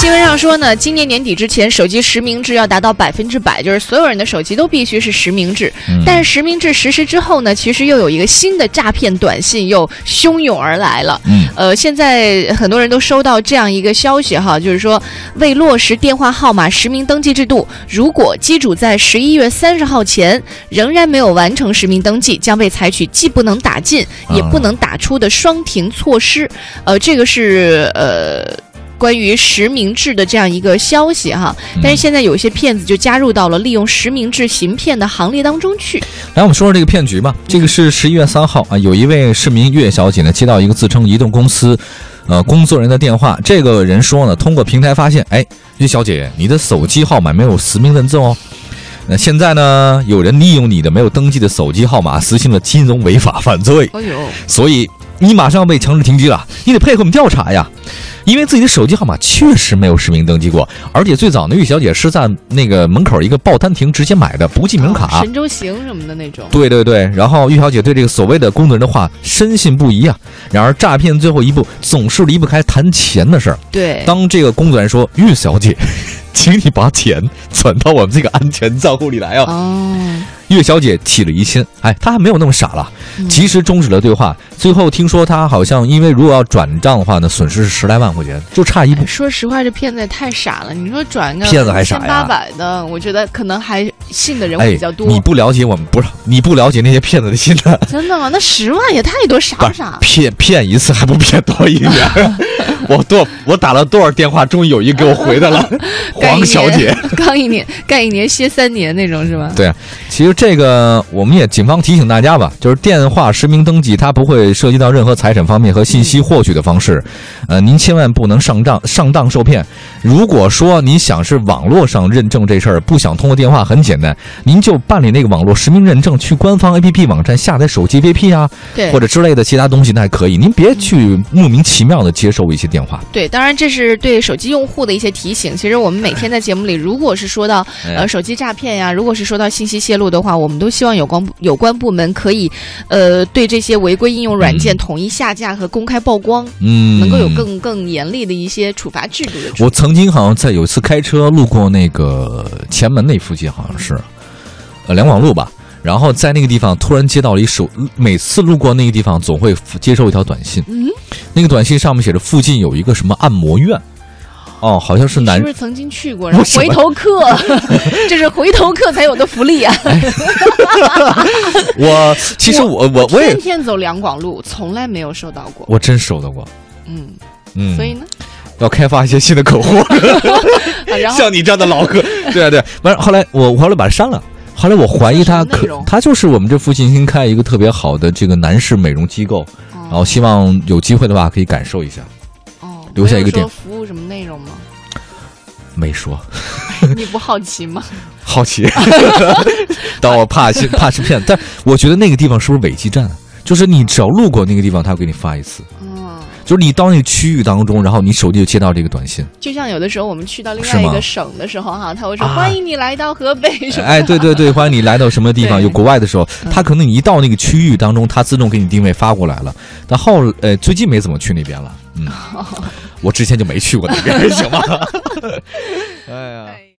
新闻上说呢，今年年底之前，手机实名制要达到百分之百，就是所有人的手机都必须是实名制。但是实名制实施之后呢，其实又有一个新的诈骗短信又汹涌而来了。嗯，呃，现在很多人都收到这样一个消息哈，就是说为落实电话号码实名登记制度，如果机主在十一月三十号前仍然没有完成实名登记，将被采取既不能打进也不能打出的双停措施。呃，这个是呃。关于实名制的这样一个消息哈，但是现在有一些骗子就加入到了利用实名制行骗的行列当中去。来，我们说说这个骗局吧。这个是十一月三号啊，有一位市民岳小姐呢接到一个自称移动公司，呃工作人员的电话。这个人说呢，通过平台发现，哎，岳小姐，你的手机号码没有实名认证哦。那现在呢，有人利用你的没有登记的手机号码实行了金融违法犯罪。哎呦，所以你马上要被强制停机了，你得配合我们调查呀。因为自己的手机号码确实没有实名登记过，而且最早呢，玉小姐是在那个门口一个报摊亭直接买的，不记名卡。神州行什么的那种。对对对，然后玉小姐对这个所谓的工作人员的话深信不疑啊。然而诈骗最后一步总是离不开谈钱的事儿。对。当这个工作人员说：“玉小姐，请你把钱转到我们这个安全账户里来啊。”哦。岳小姐起了疑心，哎，她还没有那么傻了，及时终止了对话。最后听说她好像因为如果要转账的话呢，损失是十来万块钱，就差一步。说实话，这骗子也太傻了。你说转个骗子还傻八百的，我觉得可能还信的人会比较多。你不了解我们，不是你不了解那些骗子的心态。真的吗？那十万也太多，傻不傻？骗骗一次还不骗多一点？我多我打了多少电话，终于有一个给我回的了。黄小姐，刚一年干一年歇三年那种是吧？对，其实这个我们也警方提醒大家吧，就是电话实名登记，它不会涉及到任何财产方面和信息获取的方式。呃，您千万不能上当上当受骗。如果说你想是网络上认证这事儿，不想通过电话，很简单，您就办理那个网络实名认证，去官方 APP 网站下载手机 APP 啊，对，或者之类的其他东西，那还可以。您别去莫名其妙的接受一些电话。对，当然这是对手机用户的一些提醒。其实我们每天在节目里，如果是说到呃手机诈骗呀，如果是说到信息泄露的话，我们都希望有关有关部门可以呃对这些违规应用软件统一下架和公开曝光，嗯，能够有更更严厉的一些处罚制度的。我曾经好像在有一次开车路过那个前门那附近，好像是呃两广路吧。然后在那个地方突然接到了一手，每次路过那个地方总会接收一条短信。嗯，那个短信上面写着附近有一个什么按摩院。哦，好像是男。是不是曾经去过？然后回头客，这是回头客才有的福利啊！我 其实我我我也天天走两广路，从来没有收到过。我真收到过。嗯嗯，所以呢，要开发一些新的客户。像你这样的老客，对啊对。完后来我后来把它删了。后来我怀疑他可，他就是我们这附近新开一个特别好的这个男士美容机构，然后希望有机会的话可以感受一下。哦，留下一个点服务什么内容吗？没说。你不好奇吗？好奇，但我怕是怕是骗。但我觉得那个地方是不是伪基站？就是你只要路过那个地方，他会给你发一次。就是你到那个区域当中，然后你手机就接到这个短信。就像有的时候我们去到另外一个省的时候，哈，他会说欢迎你来到河北。哎，对对对，欢迎你来到什么地方？有国外的时候，他可能你一到那个区域当中，他自动给你定位发过来了。但后呃，最近没怎么去那边了。嗯，我之前就没去过那边，行吗？哎呀。